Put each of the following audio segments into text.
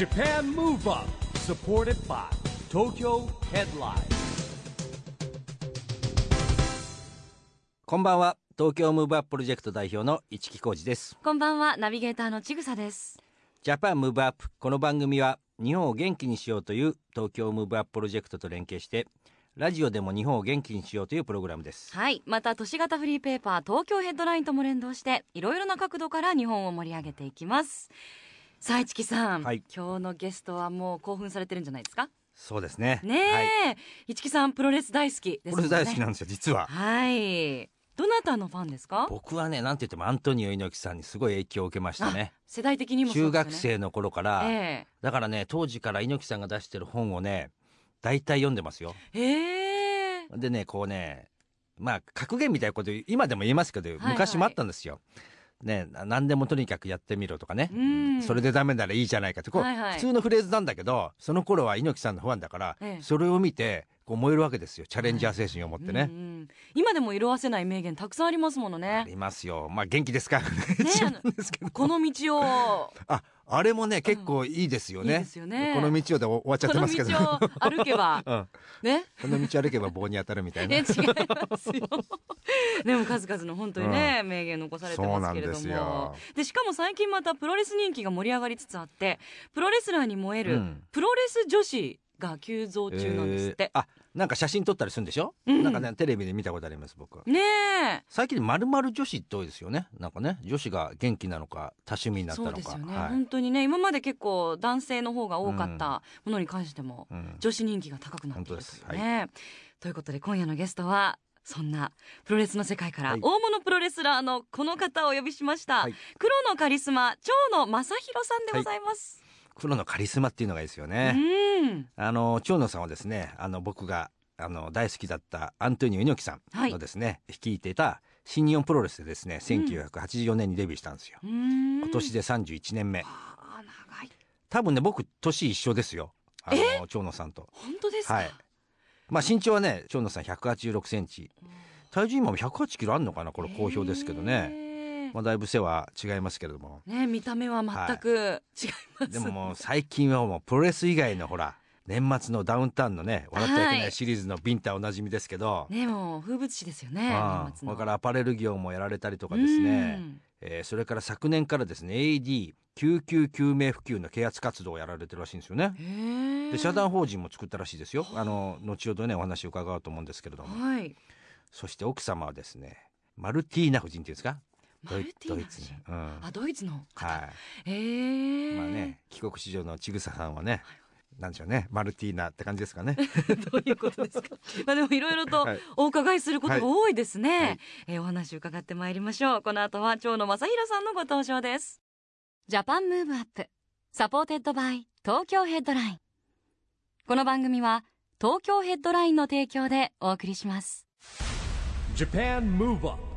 Japan Move Up supported by Tokyo Headline. こんばんは。東京ムーブアッププロジェクト代表の一木広治です。こんばんは。ナビゲーターのちぐさです。 Japan Move Up この番組は日本を元気にしようという東京ムーブアッププロジェクトと連携してラジオでも日本を元気にしようというプログラムです。はい。また都市型フリーペーパー東京ヘッドラインとも連動していろいろな角度から日本を盛り上げていきますさあ市木さん、はい。今日のゲストはもう興奮されてるんじゃないですか？そうですね。ねえ、はい、市木さんプロレス大好きですこれもんね。大好きなんですよ実は。はい。どなたのファンですか？僕はねなんて言ってもアントニオ猪木さんにすごい影響を受けましたね。世代的にもそう中学生の頃から、えだからね当時から猪木さんが出してる本をね大体読んでますよ。ええ。えでねこうねまあ格言みたいなこと今でも言えますけど、はい。昔もあったんですよ。ねな何でもとにかくやってみろとかね、うん。それでダメならいいじゃないかって。こう、はいはい。普通のフレーズなんだけどその頃は猪木さんのファンだから、ええ。それを見てこう燃えるわけですよ。チャレンジャー精神を持ってね。うんうん今でも色あせない名言たくさんありますものあねりますよ。まあ元気ですか？ら ねですけど。この道を。ああれもね結構いいですよね,、いいですよね。この道をで終わっちゃっこのてますけど道を歩けばうん、ね？この道歩けば棒に当たるみたいな。え違いますよ。でも数々の本当にね、名言残されてますけれどそうなんですよ。もでしかも最近またプロレス人気が盛り上がりつつあってプロレスラーに燃える、うん。プロレス女子が急増中なんですって。え、ーあなんか写真撮ったりするんでしょ、うん。なんかねテレビで見たことあります僕。ねえ。最近まるまる女子って多いですよね？なんかね女子が元気なのか多趣味になったのか。そうですよね、はい。本当にね今まで結構男性の方が多かったものに関しても、うん。女子人気が高くなっているというね、ということで今夜のゲストはそんなプロレスの世界からはい。大物プロレスラーのこの方をお呼びしました、はい。黒のカリスマ長野正弘さんでございます、黒のカリスマっていうのがいいですよね、うん。あの長野さんはですねあの僕があの大好きだったアントニオ猪木さんのですね、率いていた新日本プロレスでですね1984年にデビューしたんですよ、うん。今年で31年目。ああ長い。多分ね僕年一緒ですよ。あの長野さんと。本当ですか、はい。まあ身長はね長野さん186センチ。体重今も108キロあんのかな？これ好評ですけどね、ねまあ、だいぶ背は違いますけれども。ね見た目は全く違います、でももう最近はもうプロレス以外のほら年末のダウンタウンのね笑ってはいけなはいいシリーズのビンタおなじみですけど、ねもう風物詩ですよねああ年末の。それからアパレル業もやられたりとかですね、うん。えーそれから昨年からですね AD 救急救命普及の啓発活動をやられてるらしいんですよね。で社団法人も作ったらしいですよ。あの後ほどねお話を伺おうと思うんですけれども。はい。そして奥様はですねマルティーナ夫人っていうんですか？マルティーうん。あドイツの方、はへいえ。まあね帰国子女のちぐささんはねなんでしょうねマルティーナって感じですかね。どういうことですか？まあでもいろいろとはい。お伺いすることが多いですね、はい。えーお話伺ってまいりましょう。この後は長野正弘さんのご登場です。Japan Move Up. Supported by Tokyo Headline.この番組は東京ヘッドラインの提供でお送りします。Japan Move Up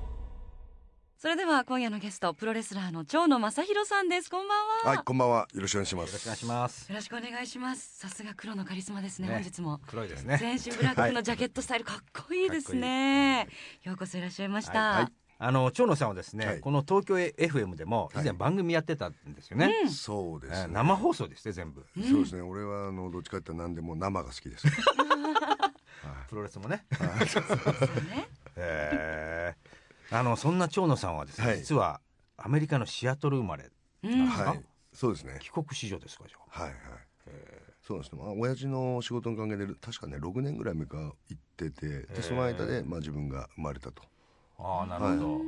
それでは今夜のゲストプロレスラーの蝶野正洋さんです。こんばんは、はい、こんばんは。よろしくお願いします。よろしくお願いします。よろしくお願いします。さすが黒のカリスマですね。ね本日も黒いですね。全身ブラックのジャケットスタイルかっこいいですね。ようこそいらっしゃいました、はいはい。あの長野さんはですね、はい。この東京 FM でも以前はい番組やってたんですよね、そうです、ね。えー生放送ですね全部。そうですね。俺はあのどっちかっていうと何でも生が好きです。プロレスもね。ですよね。えーあのそんな長野さんはですね、はい実はアメリカのシアトル生まれうんですか？はい。そうですね。帰国子女ですかじゃあ？はいはい。そうですね。まあ親父の仕事の関係で確かね6年ぐらい前から行ってて、でその間でまあ自分が生まれたと。ああなるほど、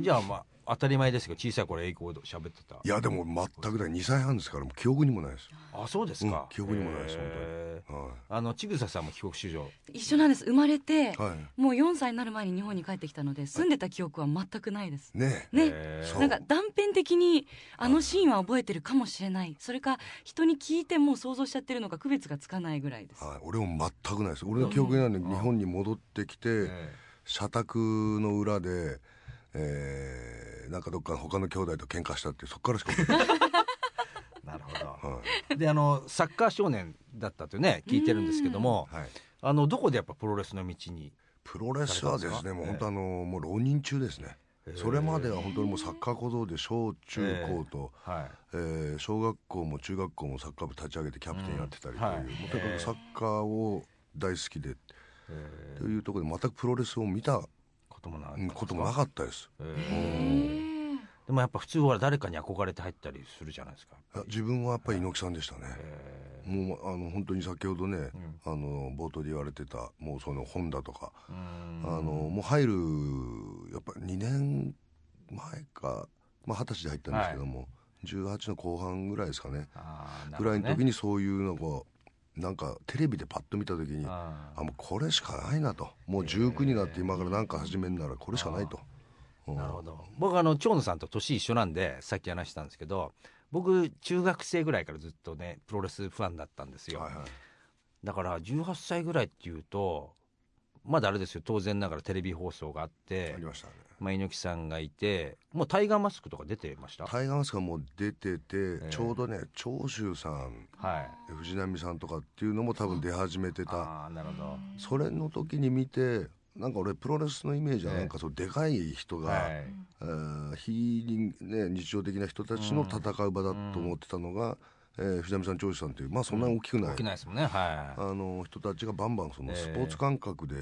じゃあまあ当たり前ですけど小さい頃英語で喋ってた。いやでも全くだ2歳半ですからもう記憶にもないです。あそうですか、うん記憶にもないですへー。はあのちぐささんも帰国子女。一緒なんです。生まれて、い。はい。もう4歳になる前に日本に帰ってきたので住んでた記憶は全くないです。ねね。なんか断片的にあのシーンは覚えてるかもしれない。それか人に聞いてもう想像しちゃってるのか区別がつかないぐらいです。はい。俺も全くないです。俺の記憶になんで日本に戻ってきて。え社宅の裏で、えー、なんかどっか他の兄弟と喧嘩したってそっからしか なるほはどであのサッカー少年だったとね聞いてるんですけどもいはい、あのどこでやっぱプロレスの道にプロレスはですねもうええ。本当あのもう浪人中ですね。それまでは本当にもうサッカー小僧で小中高と、はい。えー小学校も中学校もサッカー部立ち上げてキャプテンやってたりという、うんはい。もうとにかくサッカーを大好きで、え。というところで全くプロレスを見たこともなうんこともなかったです。えー。でもやっぱ普通は誰かに憧れて入ったりするじゃないですか。自分はやっぱり猪木さんでしたね、えもうあの本当に先ほどね、ん。あの冒頭で言われてたもうその本田とか、あのもう入るやっぱ2年前かまあ二十歳で入ったんですけども、18の後半ぐらいですかね。あーなるぐらいの時にそういうのをなんかテレビでパッと見た時にああもうこれしかないなと。もう19になって今から何か始めるならこれしかないと、うん。ーなるほど。僕あの長野さんと年一緒なんでさっき話したんですけど僕中学生ぐらいからずっとねプロレスファンだったんですよ、はいはい。だから18歳ぐらいっていうとまだあれですよ。当然ながらテレビ放送があってありましたねまあ、猪木さんがいてもうタイガーマスクとか出てました？タイガーマスクがもう出てて、えちょうどね長州さんはい。藤波さんとかっていうのも多分出始めてた。ああなるほど。それの時に見てなんか俺プロレスのイメージはええ。なんかそうでかい人が、はい。えー非人ね、日常的な人たちの戦う場だと思ってたのが、えー藤波さん長州さんというまあそんなに大きくない、起きないですもんね。はい。あの人たちがバンバンそのええ。スポーツ感覚で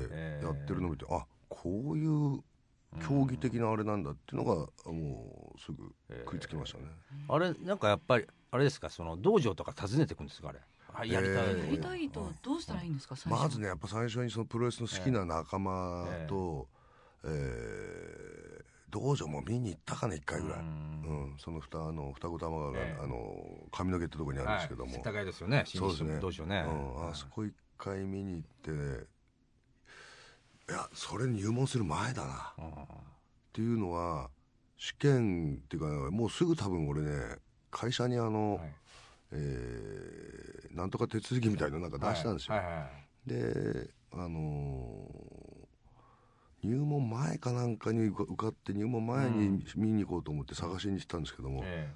やってるのを見て、あこういう競技的なあれなんだっていうのがもうすぐ食いつきましたね。あれなんかやっぱりあれですかその道場とか訪ねてくんですかあれ？はいやりたい、ええやりたいとどうしたらいいんですか最初まずねやっぱ最初にそのプロレスの好きな仲間と、えー。道場も見に行ったかね1回ぐらい、ううん。んその双あの双子玉川が、ええあの髪の毛ってとこにあるんですけども、はい、世田谷ですよねそうですね。道場ね。うん、あそこ1回見に行ってねいやそれ入門する前だな。うんっていうのは試験っていうかもうすぐ多分俺ね会社にあの、はい。えーなんとか手続きみたいなのなんか出したんですよ、はいはいはい。であのー入門前かなんかに受かって入門前に見に行こうと思って探しに行ったんですけども、え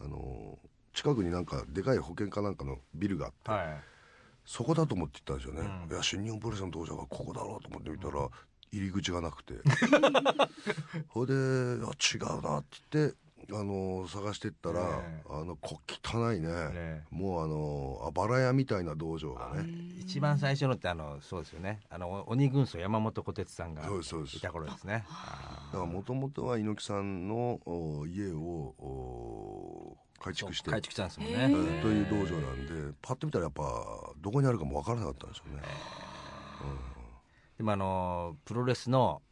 あのー近くになんかでかい保険かなんかのビルがあって、えはいそこだと思って行ったんですよね、うん。いや新日本プロレスの道場がここだろうと思って見たら、入り口がなくて。ほいで「あ違うな」って言って、あのー探してったら、ええ。あのこ汚いね、え。もうあのーあばら屋みたいな道場がね。一番最初のってあのそうですよね。あの鬼軍曹山本小鉄さんがいた頃ですね。あだからもともとは猪木さんのお家をお改ー築して改築したんですもんへねー。という道場なんでパッと見たらやっぱどこにあるかも分からなかったんですよね。でもあのプロレスの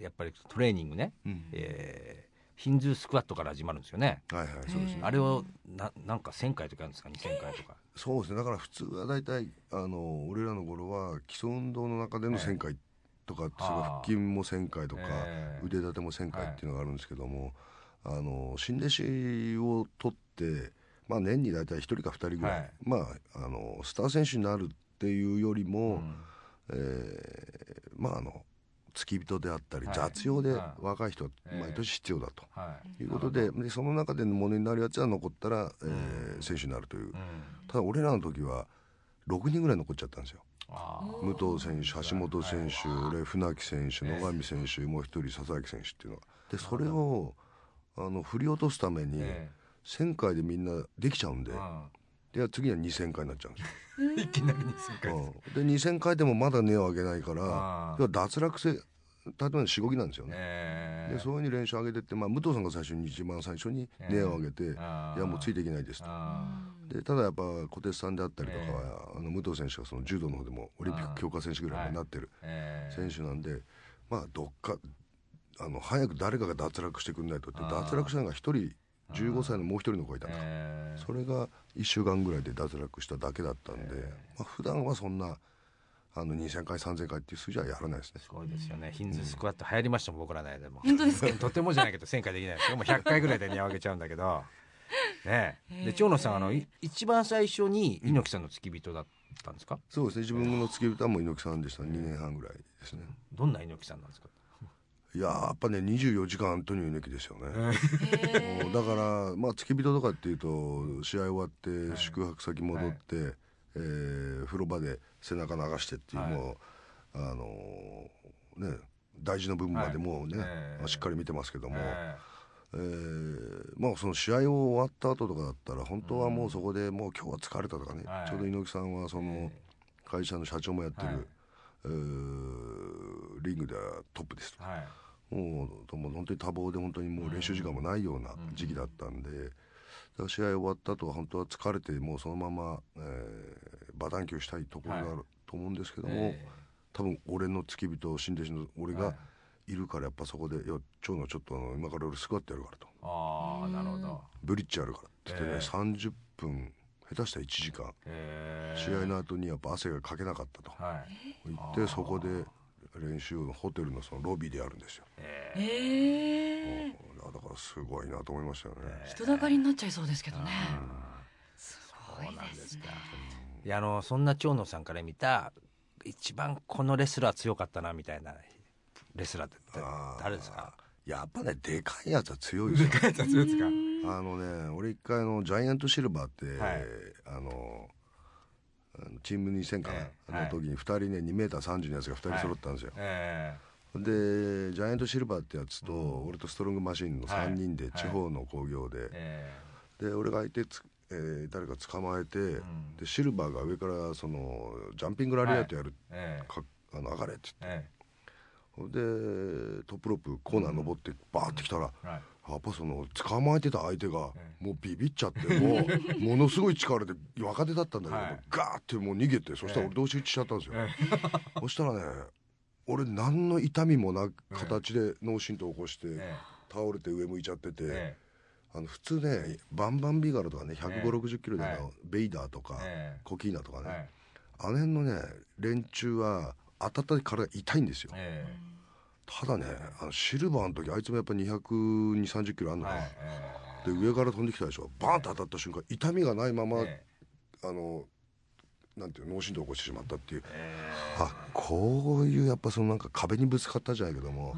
やっぱりトレーニングね、うん。えーヒンズースクワットから始まるんですよね。はいはいそうですね。あれをななんか1000回とかあるんですか？2000回とか。そうですね。だから普通は大体あの俺らの頃は基礎運動の中での1000回とか、それから腹筋も1000回とか、ええ。腕立ても1000回っていうのがあるんですけども、あの新弟子を取って、まあ、年に大体1人か2人ぐらい、はい。まあ、あのスター選手になるっていうよりも、うん。えーまああの付き人であったり、はい。雑用ではい。若い人はええ毎年必要だと。はい。いうことででその中でものになるやつは残ったら、えー選手になるという、うん。ただ俺らの時は6人ぐらい残っちゃったんですよ。武藤選手橋本選手、俺船木選手野上選手、もう一人佐々木選手っていうのがでそれをあの振り落とすために、え1000回でみんなできちゃうんで,、えで次は2000回になっちゃうんですよ、う んいきなり2000回。うん。で2000回でもまだ根を上げないから要は脱落性例えばしごきなんですよね、ええ。でそういうふうに練習を上げてって、まあ、武藤さんが最初に一番最初に根を上げて、あーいやもうついていけないですと。あでただやっぱ小鉄さんであったりとかは、あの武藤選手がその柔道の方でもオリンピック強化選手ぐらいになってるーええ。選手なんで、まあどっかあの早く誰かが脱落してくんないとって脱落したのが一人15歳のもう一人の子がいたんですええそれが1週間ぐらいで脱落しただけだったんで、まあ普段はそんなあの2000回3000回っていう数字はやらないですね。すごいですよね。ヒンズースクワット流行りましたもん僕らの間でも。本当ですか？とてもじゃないけど1000回できないですよ。もう100回ぐらいで値上げちゃうんだけど。ねえ。で長野さんあのい一番最初に猪木さんの付き人だったんですか？そうですね。自分の付け人はもう猪木さんでした。2年半ぐらいですね。どんな猪木さんなんですか？いやーやっぱね24時間アントニオ猪木ですよね、うんだからまあ付き人とかっていうと試合終わって宿泊先戻って、えー風呂場で背中流してっていう、はい。もうあのーね大事な部分までもうね、しっかり見てますけども、えー、まあその試合を終わった後とかだったら本当はもうそこでもう今日は疲れたとかね、ちょうど猪木さんはその会社の社長もやってる、えー、リングではトップですと、もうもう本当に多忙で本当にもう練習時間もないような時期だったんで。試合終わった後は本当は疲れてもうそのまま、えー、バタンキューしたいところがあると思うんですけども、はい、多分俺の付き人新弟子の俺がい。るからやっぱそこで「いや長野ちょっと今から俺スクワットやるから」と「ああなるほど。ブリッジやるから」って言ってね、えー、30分下手したら1時間、えー、試合の後にやっぱ汗がかけなかったと、はい、言ってそこで練習のホテルのそのロビーでやるんですよ。えー、だからすごいなと思いましたよね。人だかりになっちゃいそうですけどね。すごいですね。いやあのそんな長野さんから見た一番このレスラー強かったなみたいなレスラーって誰ですか？やっぱねでかいやつは強いですよ。でかいやつは強いですか？あのね俺一回のジャイアントシルバーって、はい、あのチーム2000かな、の時に2人ね2メーター30のやつが2人揃ったんですよ、えー、でジャイアントシルバーってやつと、俺とストロングマシンの3人で地方の興行で、で俺が相手つ、えー、誰か捕まえて、でシルバーが上からそのジャンピングラリアットやる、かあの上がれって言って、でトップロープコーナー登ってバーって来たら、やっぱその捕まえてた相手がもうビビっちゃってもう ものすごい力で若手だったんだけど、はい、ガーってもう逃げてそしたら俺同士一致しちゃったんですよ、そしたらね俺何の痛みもな形で脳震盪起こして、倒れて上向いちゃってて、あの普通ねバンバンビガロとかね1 5 6 0キロでの、ベイダーとか、コキーナとかね、あの辺のね連中は当たった時体痛いんですよ、ただねあのシルバーの時あいつもやっぱ2 2 3 0キロあるのか、はい、で上から飛んできたでしょ。バーンと当たった瞬間痛みがないまま、えー、あのなんていう脳震盪を起こしてしまったっていう、えー、あこういうやっぱそのなんか壁にぶつかったじゃないけども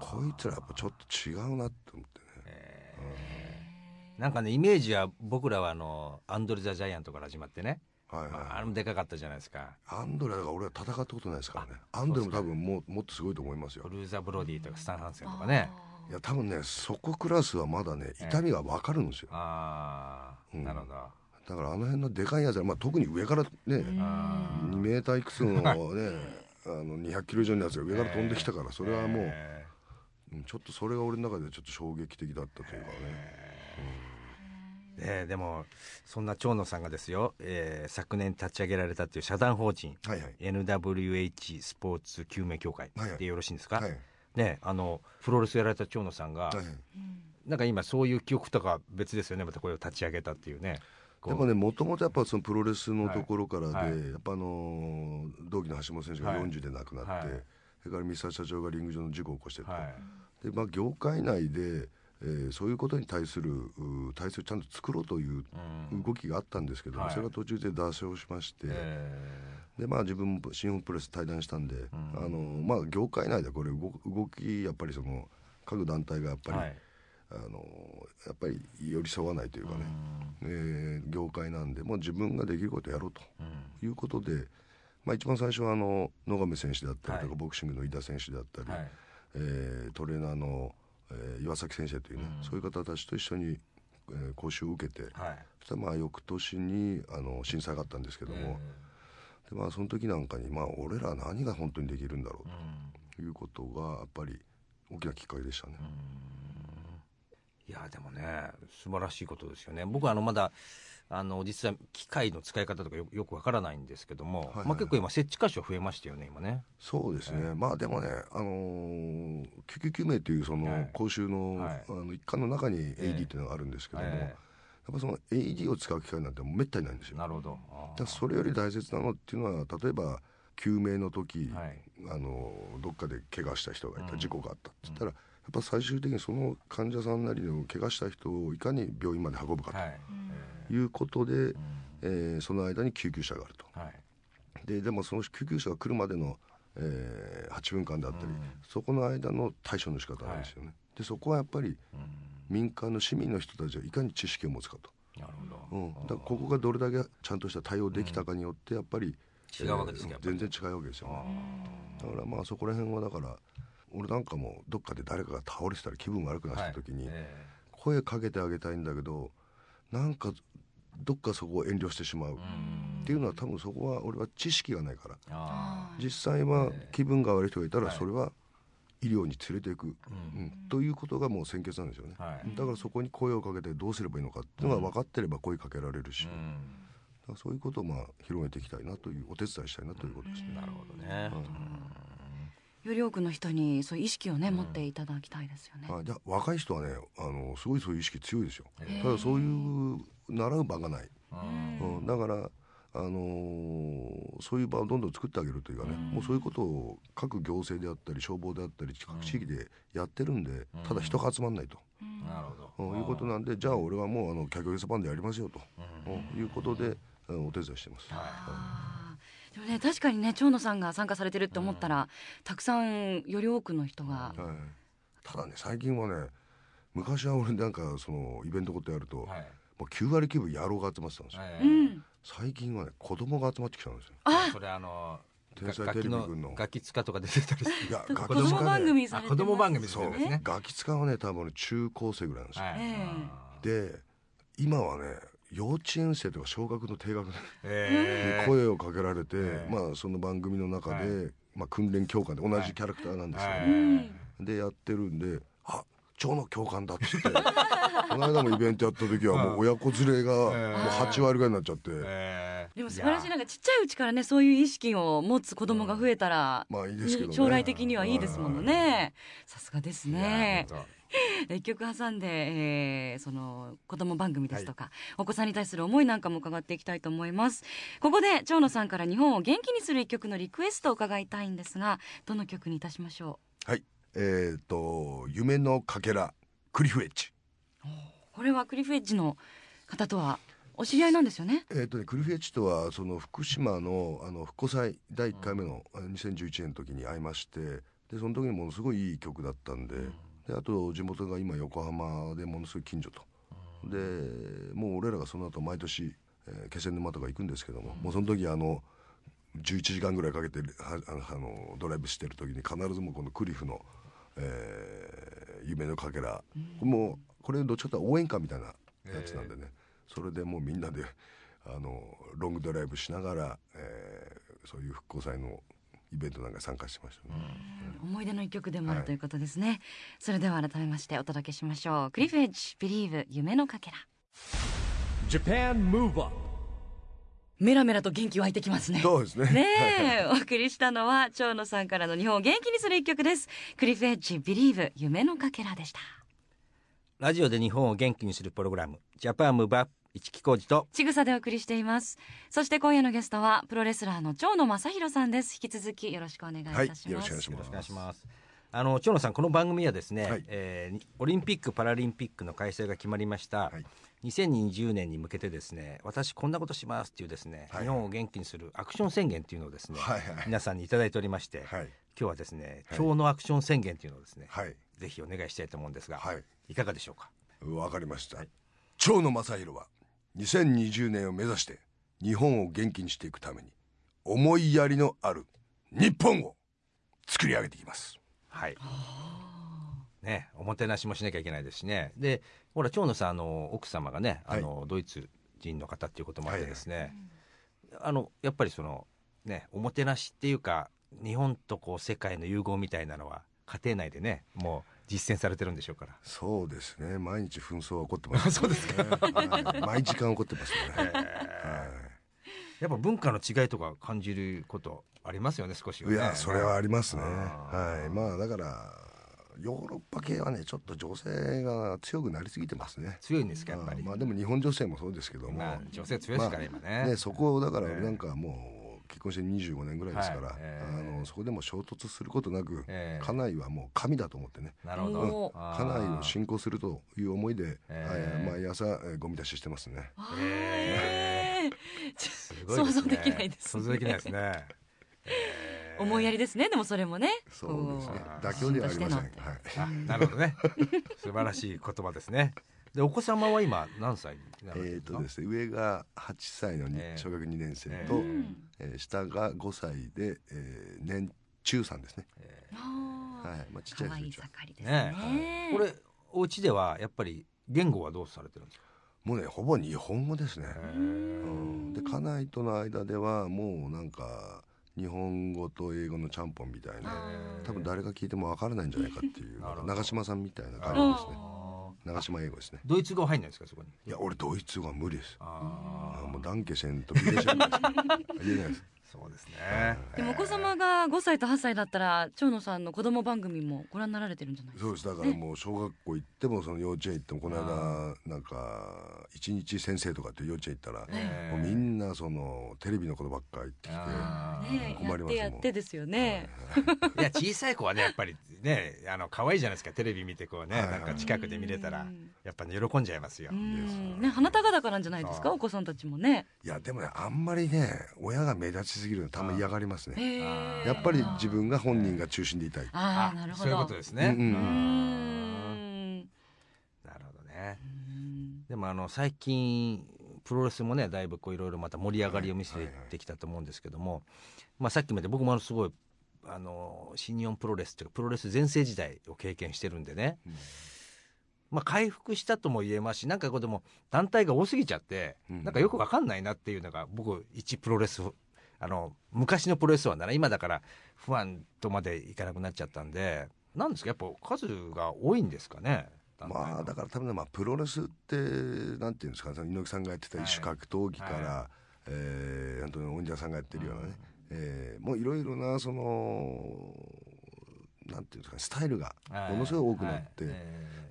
こいつらやっぱちょっと違うなって思ってね、えーうん、なんかねイメージは僕らはあのアンドレ・ザ・ジャイアントから始まってねはいはい、まあ、あれもでかかったじゃないですか。アンドレだから俺は戦ったことないですからね。アンドレも多分ももっとすごいと思いますよ。ルーザ・ブロディとかスタン・ハンセンとかね。いや多分ねそこクラスはまだね痛みが分かるんですよ、えー、ああ、うん、なるほど。だからあの辺のでかいやつは、まあ、特に上からね2メーターいくつのね あの200キロ以上のやつが上から飛んできたから、それはもう、えー、ちょっとそれが俺の中でちょっと衝撃的だったというかね、えーえー、でもそんな長野さんがですよ、えー、昨年立ち上げられたという社団法人、はいはい、NWH スポーツ救命協会でよろしいんですか、はいはい、ねあのプロレスやられた長野さんが、はいはい、なんか今そういう記憶とか別ですよね？またこれを立ち上げたっていうね。でもねもともとやっぱそのプロレスのところからで、はいはい、やっぱあの同期の橋本選手が40で亡くなって、それから三沢社長がリング上の事故を起こしてと、でまあ、業界内でえー、そういうことに対する体制をちゃんと作ろうという動きがあったんですけども、うん、それが途中で脱線をしまして、でまあ、自分も新日プレス対談したんで、うん、あのまあ、業界内でこれ動動きやっぱりその各団体がやっぱり、はい、あのやっぱり寄り添わないというかね、うん、えー、業界なんでもう自分ができることをやろうということで、まあ、一番最初はあの野上選手であったりとか、はい、ボクシングの井田選手であったり、はい、えー、トレーナーのえー、岩崎先生というね、うん、そういう方たちと一緒に、えー、講習を受けて、はい、そしたらまあ翌年にあの震災があったんですけども、でまあ、その時なんかに、まあ、俺ら何が本当にできるんだろうということがやっぱり大きなきっかけでしたね。いやでもね素晴らしいことですよね。僕はあのまだあの実は機械の使い方とかよよくわからないんですけども、はいはい、まあ、結構今設置箇所増えましたよね今ね。そうですね、えー、まあでもね、あのー、救急救命というその講習のはい、あの一環の中に AED っていうのがあるんですけども、えー、やっぱその AED を使う機会なんてめったにないんですよ。なるほど。だそれより大切なのっていうのは例えば救命の時、はい、あのどっかで怪我した人がいた、うん、事故があったって言ったら、うん。やっぱ最終的にその患者さんなりの怪我した人をいかに病院まで運ぶかと、はい、いうことで、うん、えー、その間に救急車があると、はい、ででもその救急車が来るまでの、えー、8分間であったり、うん、そこの間の対処の仕方なんですよね、はい、でそこはやっぱり、民間の市民の人たちはいかに知識を持つかと。なるほど、うん、だここがどれだけちゃんとした対応できたかによってやっぱり、違うわけです全然違うわけですよね。だからまあそこら辺はだから俺なんかもどっかで誰かが倒れてたら気分悪くなった時に、声かけてあげたいんだけどなんかどっかそこを遠慮してしまう。っていうのは多分そこは俺は知識がないから。実際は気分が悪い人がいたらそれは医療に連れていく、うん、ということがもう先決なんですよね、はい、だからそこに声をかけてどうすればいいのかっていうのが分かってれば声かけられるし、うん、そういうことをまあ広げていきたいなというお手伝いしたいなということですね。なるほどね、より多くの人にそういう意識をね、持っていただきたいですよね。あじゃ若い人はねあのすごいそういう意識強いですよ。ただそういう習う場がない。うん、だからあのー、そういう場をどんどん作ってあげるというかね、もうそういうことを各行政であったり消防であったり各地域でやってるんで、ただ人が集まんないと。なるほど。いうことなんでじゃあ俺はもうあのキャキョゲスパンでやりますよと、いうことでお手伝いしてます。でもね確かにね長野さんが参加されてるって思ったら、たくさんより多くの人が、はい、ただね最近はね昔は俺なんかそのイベントことやると、はい、もう9割9分野郎が集まってたんですよ、最近はね子供が集まってきたんですよ。それあの天才テレビ軍の。ガキ使とか出てたりする。いやガキ使番組されて子供番組そうですね。ガキ使はね多分中高生ぐらいなんですよ、で今はね幼稚園生とか小学の低学年に声をかけられて、まあその番組の中で、まあ訓練教官で同じキャラクターなんですけど、でやってるんであ長の教官だっつって この間もイベントやった時はもう親子連れがもう8割ぐらいになっちゃって。でも素晴らしいなんかちっちゃいうちからねそういう意識を持つ子供が増えたら、まあいいですけど、ね、将来的にはいいですものね。さすがですね。一曲挟んで、えー、その子供番組ですとか、はい、お子さんに対する思いなんかも伺っていきたいと思います。ここで長野さんから日本を元気にする一曲のリクエストを伺いたいんですがどの曲にいたしましょう？はい。えっ、ー、と夢のかけらクリフエッジ。これはクリフエッジの方とはお知り合いなんですよね？えっ、ー、とねクリフエッジとはその福島のあの復興祭第1回目の2011年の時に会いましてでその時にものすごいいい曲だったんで、うんであと地元が今横浜でものすごい近所と、でもう俺らがその後毎年、えー、気仙沼とか行くんですけども、もうその時あの11時間ぐらいかけてあのドライブしてる時に必ずもこのクリフの、えー、夢のかけら、もうこれどっちかというと応援歌みたいなやつなんでね、それでもうみんなであのロングドライブしながら、えー、そういう復興祭のイベントなんか参加しました、ね、思い出の一曲でもあるということですね、はい、それでは改めましてお届けしましょう。クリフエッジビリーブ夢のかけら。Japan Move Up メラメラと元気湧いてきますね。そうですね。ねお送りしたのは長野さんからの日本を元気にする一曲です。クリフエッジビリーブ夢のかけらでした。ラジオで日本を元気にするプログラムジャパンムーブアップ市木浩二と。ちぐさでお送りしています。そして今夜のゲストはプロレスラーの長野正弘さんです。引き続きよろしくお願いいたします、はい、よろしくお願いします。あの長野さんこの番組はですね、はい、えー、オリンピック・パラリンピックの開催が決まりました、はい、2020年に向けてですね私こんなことしますっていうですね、はい、日本を元気にするアクション宣言っていうのをですね、はいはい、皆さんに頂いておりまして、はい、今日はですね今日のアクション宣言っていうのをですね、はい、ぜひお願いしたいと思うんですが、はい、いかがでしょうか？わかりました、長野正弘は2020年を目指して日本を元気にしていくために思いやりのある日本を作り上げていきます。はい。ねおもてなしもしなきゃいけないですしね。でほら長野さんあの奥様がねあの、はい、ドイツ人の方っていうこともあってですね、はいはい、あのやっぱりそのねおもてなしっていうか日本とこう世界の融合みたいなのは家庭内でねもう実践されてるんでしょうから。そうですね。毎日紛争は起こってます、ね、そうですか、毎時間起こってますね、はい、やっぱ文化の違いとか感じることありますよね少し、ね、いやそれはありますね。はい。まあだからヨーロッパ系はねちょっと女性が強くなりすぎてますね。強いんですかやっぱり。まあでも日本女性もそうですけども、まあ、女性強いですから、今ね。ねそこをだからなんかもう結婚して25年ぐらいですから、はい。えー、あのそこでも衝突することなく、えー、家内はもう神だと思ってね。なるほど、家内を信仰するという思いで、えー、毎朝、えー、ゴミ出ししてますね。えー、すごい、ね、想像できないです、ね、想像できないですね。思いやりですね。でもそれもね。そうですね。妥協ではありません、はい、なるほどね。素晴らしい言葉ですねでお子様は今何歳えっ、とですね上が8歳の、えー、小学2年生と、えー、えー、下が5歳で、えー、年中さんですね、えー、はい。まあ、ちっちゃいですねね。これお家ではやっぱり言語はどうされてるんですか？もうねほぼ日本語ですね、うん、で家内との間ではもうなんか日本語と英語のちゃんぽんみたいな多分誰が聞いてもわからないんじゃないかっていう長嶋さんみたいな感じですね長島英語ですね。ドイツ語入んないですかそこに？いや俺ドイツ語は無理です。ああもうダンケシェンとビレシェン言えないですそうですね。でもお子様が5歳と8歳だったら長野さんの子供番組もご覧になられてるんじゃないですか？そうです。だからもう小学校行ってもその幼稚園行ってもこの間なんか一日先生とかって幼稚園行ったらもうみんなそのテレビのことばっかり言ってきて困りますもん。やってやってですよね。いや小さい子はねやっぱりねあの可愛いじゃないですか。テレビ見てこうねなんか近くで見れたらやっぱね喜んじゃいますよ。ね。花高々なんじゃないですか？お子さんたちもね。いやでもねあんまりね親が目立ちすぎるのたま嫌がりますね。やっぱり自分が本人が中心でいたい。ああなるほど。そういうことですね。うんなるほどね。でもあの最近プロレスもねだいぶこういろいろまた盛り上がりを見せてきたと思うんですけども、まあ、さっきまで僕もすごいあの新日本プロレスっていうかプロレス全盛時代を経験してるんでね、うん。まあ、回復したとも言えますしなんかこうでも団体が多すぎちゃって、うん、なんかよく分かんないなっていうのが僕一プロレスあの昔のプロレスワーな。ら今だから不安とまでいかなくなっちゃったんで。なんですか？やっぱ数が多いんですかね？まあだから多分ね、まあ、プロレスってなんていうんですか猪木さんがやってた一種格闘技から、はい、えー、本当に恩者さんがやってるようなね、うん、えー、もういろいろなそのなんていうんですか、スタイルがものすごい多くなって、はい。はい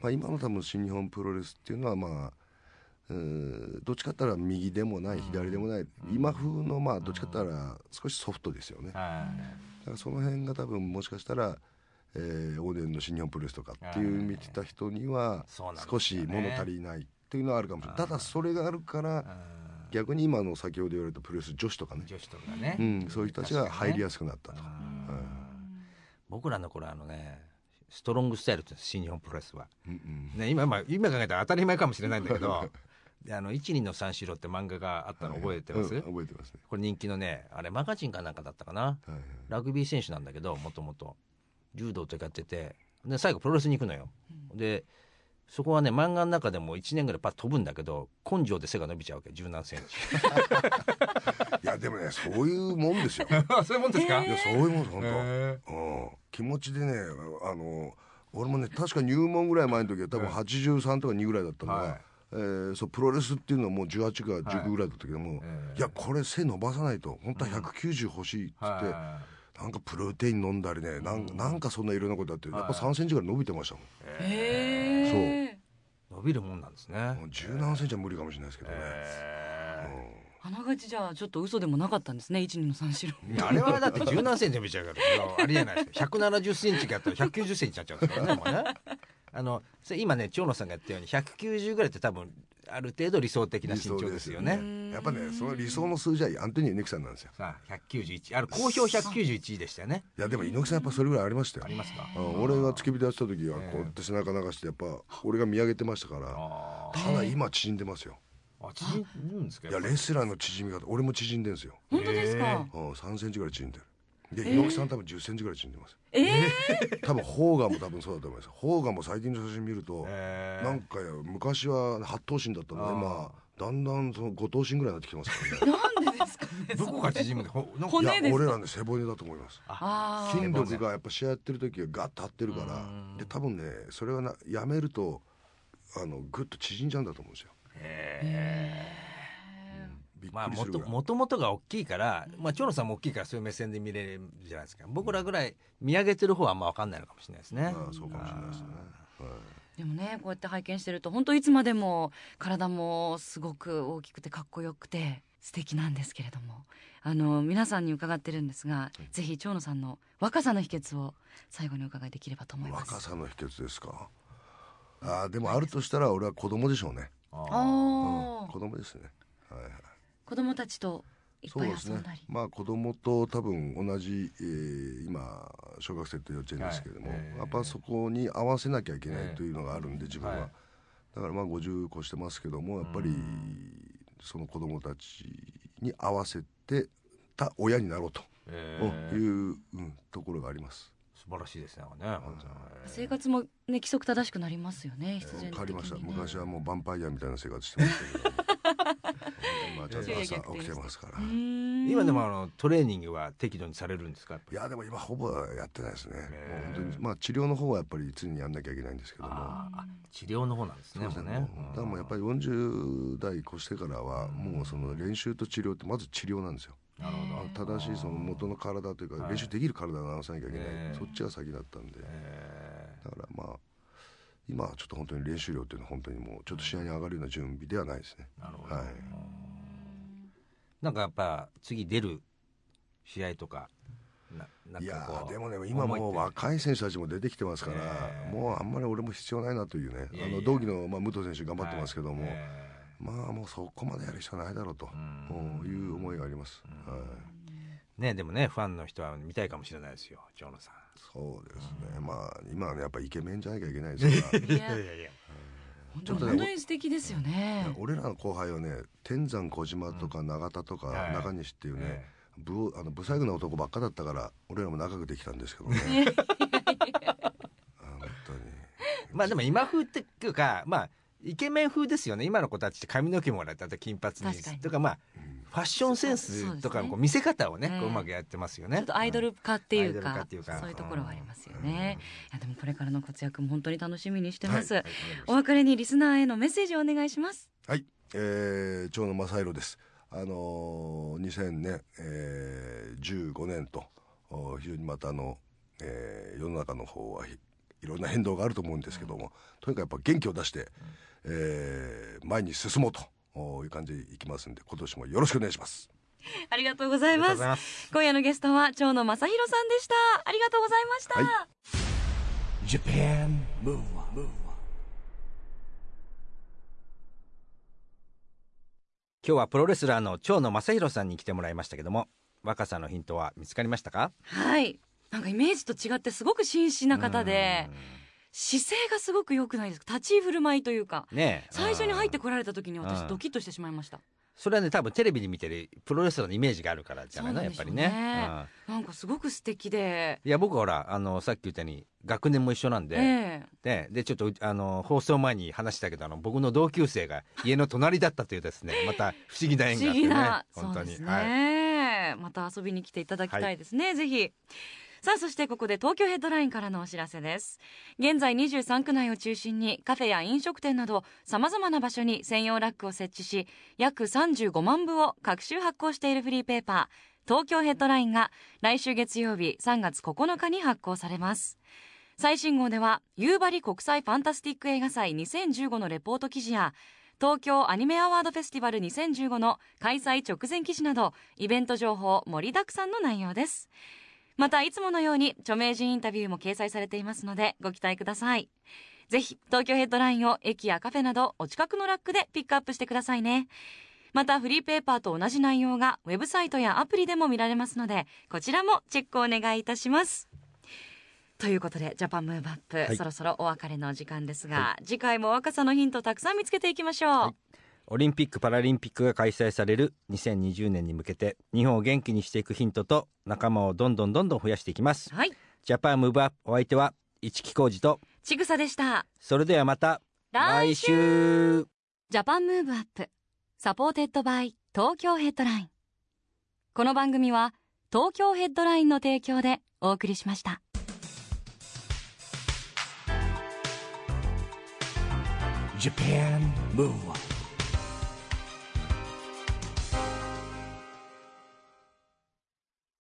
まあ、今の多分新日本プロレスっていうのはまあどっちかったら右でもない左でもない、今風のまあどっちかったら少しソフトですよね、だからその辺が多分もしかしたら、えー、オーデンの新日本プロレスとかっていう見てた人には少し物足りないっていうのはあるかもしれない。ただそれがあるから逆に今の先ほど言われたプロレス女子とかね。女子とかね、うん、そういう人たちが入りやすくなったと、僕らの頃あのねストロングスタイルって新日本プロレスは、うんうん、ね、今、まあ、今考えたら当たり前かもしれないんだけど あの一人の三四郎って漫画があったの覚えてます、はいうん、覚えてます、ね、これ人気のねあれマガジンかなんかだったかな、はいはい、ラグビー選手なんだけどもともと柔道とかやってて。で最後プロレスに行くのよ、うん、でそこはね漫画の中でも1年ぐらいパッと飛ぶんだけど根性で背が伸びちゃうわけ十何センチいやでもねそういうもんですよ。そういうもんですか？いやそういうもん本当、うん、気持ちでねあの俺もね確か入門ぐらい前の時は多分83とか2ぐらいだったのが、はいえー、そうプロレスっていうのはもう18か19ぐらいだったけども、はいえ。ー、いやこれ背伸ばさないと本当は190欲しいっつって、うんはい、なんかプロテイン飲んだりねなんなんかそんないろんなことやってやっぱ3センチぐらい伸びてましたもん。へえそう。伸びるもんなんですね。もう十何センチは無理かもしれないですけどね、あながちじゃあちょっと嘘でもなかったんですね一二の三四郎。あれはだって十何センチ伸びちゃうからありえないです百七十センチがあったら百九十センチになっちゃうんですからねもうねあの今ね長野さんが言ったように190ぐらいって多分ある程度理想的な身長ですよね、ね、やっぱねその理想の数字はアントニオ猪木さんなんですよ。さあ191あれ公表191でしたよね。いやでも猪木さんやっぱそれぐらいありましたよ。ありますか？俺が付き人やってた時はこうやって背中流してやっぱ俺が見上げてましたからただ今縮んでますよ。あ縮むんですか？いやレスラーの縮み方俺も縮んでんですよ。本当ですか、うん、3センチぐらい縮んでるで猪木さん多分10センチぐらい縮んでます。ええー、多分ホーガンも多分そうだと思います。ホーガンも最近の写真見ると、えー、なんか昔は八頭身だったのが今だんだんその五頭身ぐらいになってきてますからね。なんでですか？ねどこが縮むんで骨です俺らね背骨だと思います。筋力がやっぱ試合やってる時はガッと張ってるからで多分ねそれはなやめるとあのグッと縮んじゃうんだと思うんですよ。へえまあもともともとが大きいから、まあ、長野さんも大きいからそういう目線で見れるじゃないですか。僕らぐらい見上げてる方はあんま分かんないのかもしれないですね。あそうかもしれないですね、でもねこうやって拝見してると本当いつまでも体もすごく大きくてかっこよくて素敵なんですけれども。あの皆さんに伺ってるんですが、はい、ぜひ長野さんの若さの秘訣を最後にお伺いできればと思います。若さの秘訣ですか？あでもあるとしたら俺は子供でしょうね。ああ、うん、子供ですね。はいはい子供たちといっぱい遊んだり、ね、まあ子供と多分同じ、えー、今小学生と幼稚園ですけれども、はい。えー、やっぱそこに合わせなきゃいけないというのがあるんで、自分は、はい、だからまあ50越してますけどもやっぱりその子供たちに合わせてた親になろうと。いう、うん、ところがあります。素晴らしいですね。ね、生活もね規則正しくなりますよね必然的に、ね、変わりました。昔はもうヴァンパイアみたいな生活してましたけど今ちゃんと朝起きてますから。今でもあのトレーニングは適度にされるんですか？いやでも今ほぼやってないですね。本当にまあ治療の方はやっぱり常にやんなきゃいけないんですけども。治療の方なんですねそうですね。だもやっぱり40代越してからはもうその練習と治療ってまず治療なんですよ。なるほど。正しいその元の体というか練習できる体を直さなきゃいけない、そっちが先だったんで、だからまあ今はちょっと本当に練習量っていうのは本当にもうちょっと試合に上がるような準備ではないですね。なるほど、はい、なんかやっぱ次出る試合とかいやでもね今もう若い選手たちも出てきてますから、もうあんまり俺も必要ないなというねあの同期の、まあ、武藤選手頑張ってますけども、まあもうそこまでやる必要ないだろうという思いがあります。はい、ねでもねファンの人は見たいかもしれないですよ長野さん。そうですね、まあ今はねやっぱイケメンじゃなきゃいけないですから。いやいやいや。ちょっとね、素敵ですよね。俺らの後輩はね、天山小島とか永田とか中西っていうね、ぶあの不細工な男ばっかだったから俺らも仲良くできたんですけどね。本当に。まあでも今風っていうかまあイケメン風ですよね。今の子たちって髪の毛もらったと金髪に。とかまあファッションセンスとかこう見せ方をね、うまくやってますよね。ちょっとアイドル化っていうか、そういうところはありますよね。いやでもこれからの活躍も本当に楽しみにしてます。お別れにリスナーへのメッセージをお願いします。はい、えー、長野正弘です。あのー、2000年、えー、15年と非常にまたあの、えー、世の中の方はいろんな変動があると思うんですけども、とにかくやっぱ元気を出して、えー、前に進もうと。いう感じでいきますんで今年もよろしくお願いします。ありがとうございます。今夜のゲストは長野正弘さんでした。ありがとうございました、はい、今日はプロレスラーの長野正弘さんに来てもらいましたけども若さのヒントは見つかりましたか？はい。なんかイメージと違ってすごく紳士な方で姿勢がすごく良くないですか？立ち居振る舞いというか、ね、最初に入ってこられた時に私ドキッとしてしまいました。それはね多分テレビで見てるプロレスラーのイメージがあるからじゃないの、ね、やっぱりね、うん、なんかすごく素敵で。いや僕ほらあのさっき言ったように学年も一緒なんで、えー、ででちょっとあの放送前に話したけどあの僕の同級生が家の隣だったというですねまた不思議な縁があってね本当に、ね、はい、また遊びに来ていただきたいですね、はい、ぜひさあそしてここで東京ヘッドラインからのお知らせです。現在23区内を中心にカフェや飲食店などさまざまな場所に専用ラックを設置し約35万部を各週発行しているフリーペーパー。東京ヘッドラインが来週月曜日3月9日に発行されます。最新号では夕張国際ファンタスティック映画祭2015のレポート記事や東京アニメアワードフェスティバル2015の開催直前記事などイベント情報盛りだくさんの内容です。またいつものように著名人インタビューも掲載されていますのでご期待ください。ぜひ東京ヘッドラインを駅やカフェなどお近くのラックでピックアップしてくださいね。またフリーペーパーと同じ内容がウェブサイトやアプリでも見られますのでこちらもチェックお願いいたします。ということでジャパンムーブアップ、はい、そろそろお別れの時間ですが、はい、次回も若さのヒントたくさん見つけていきましょう、はいオリンピック・パラリンピックが開催される2020年に向けて日本を元気にしていくヒントと仲間をどんどんどんどん増やしていきます、はい、Japan Move Up お相手は一木広治とちぐさでした。それではまた来週。 Japan Move Up supported by Tokyo Headline.この番組は東京ヘッドラインの提供でお送りしました。Japan Move Up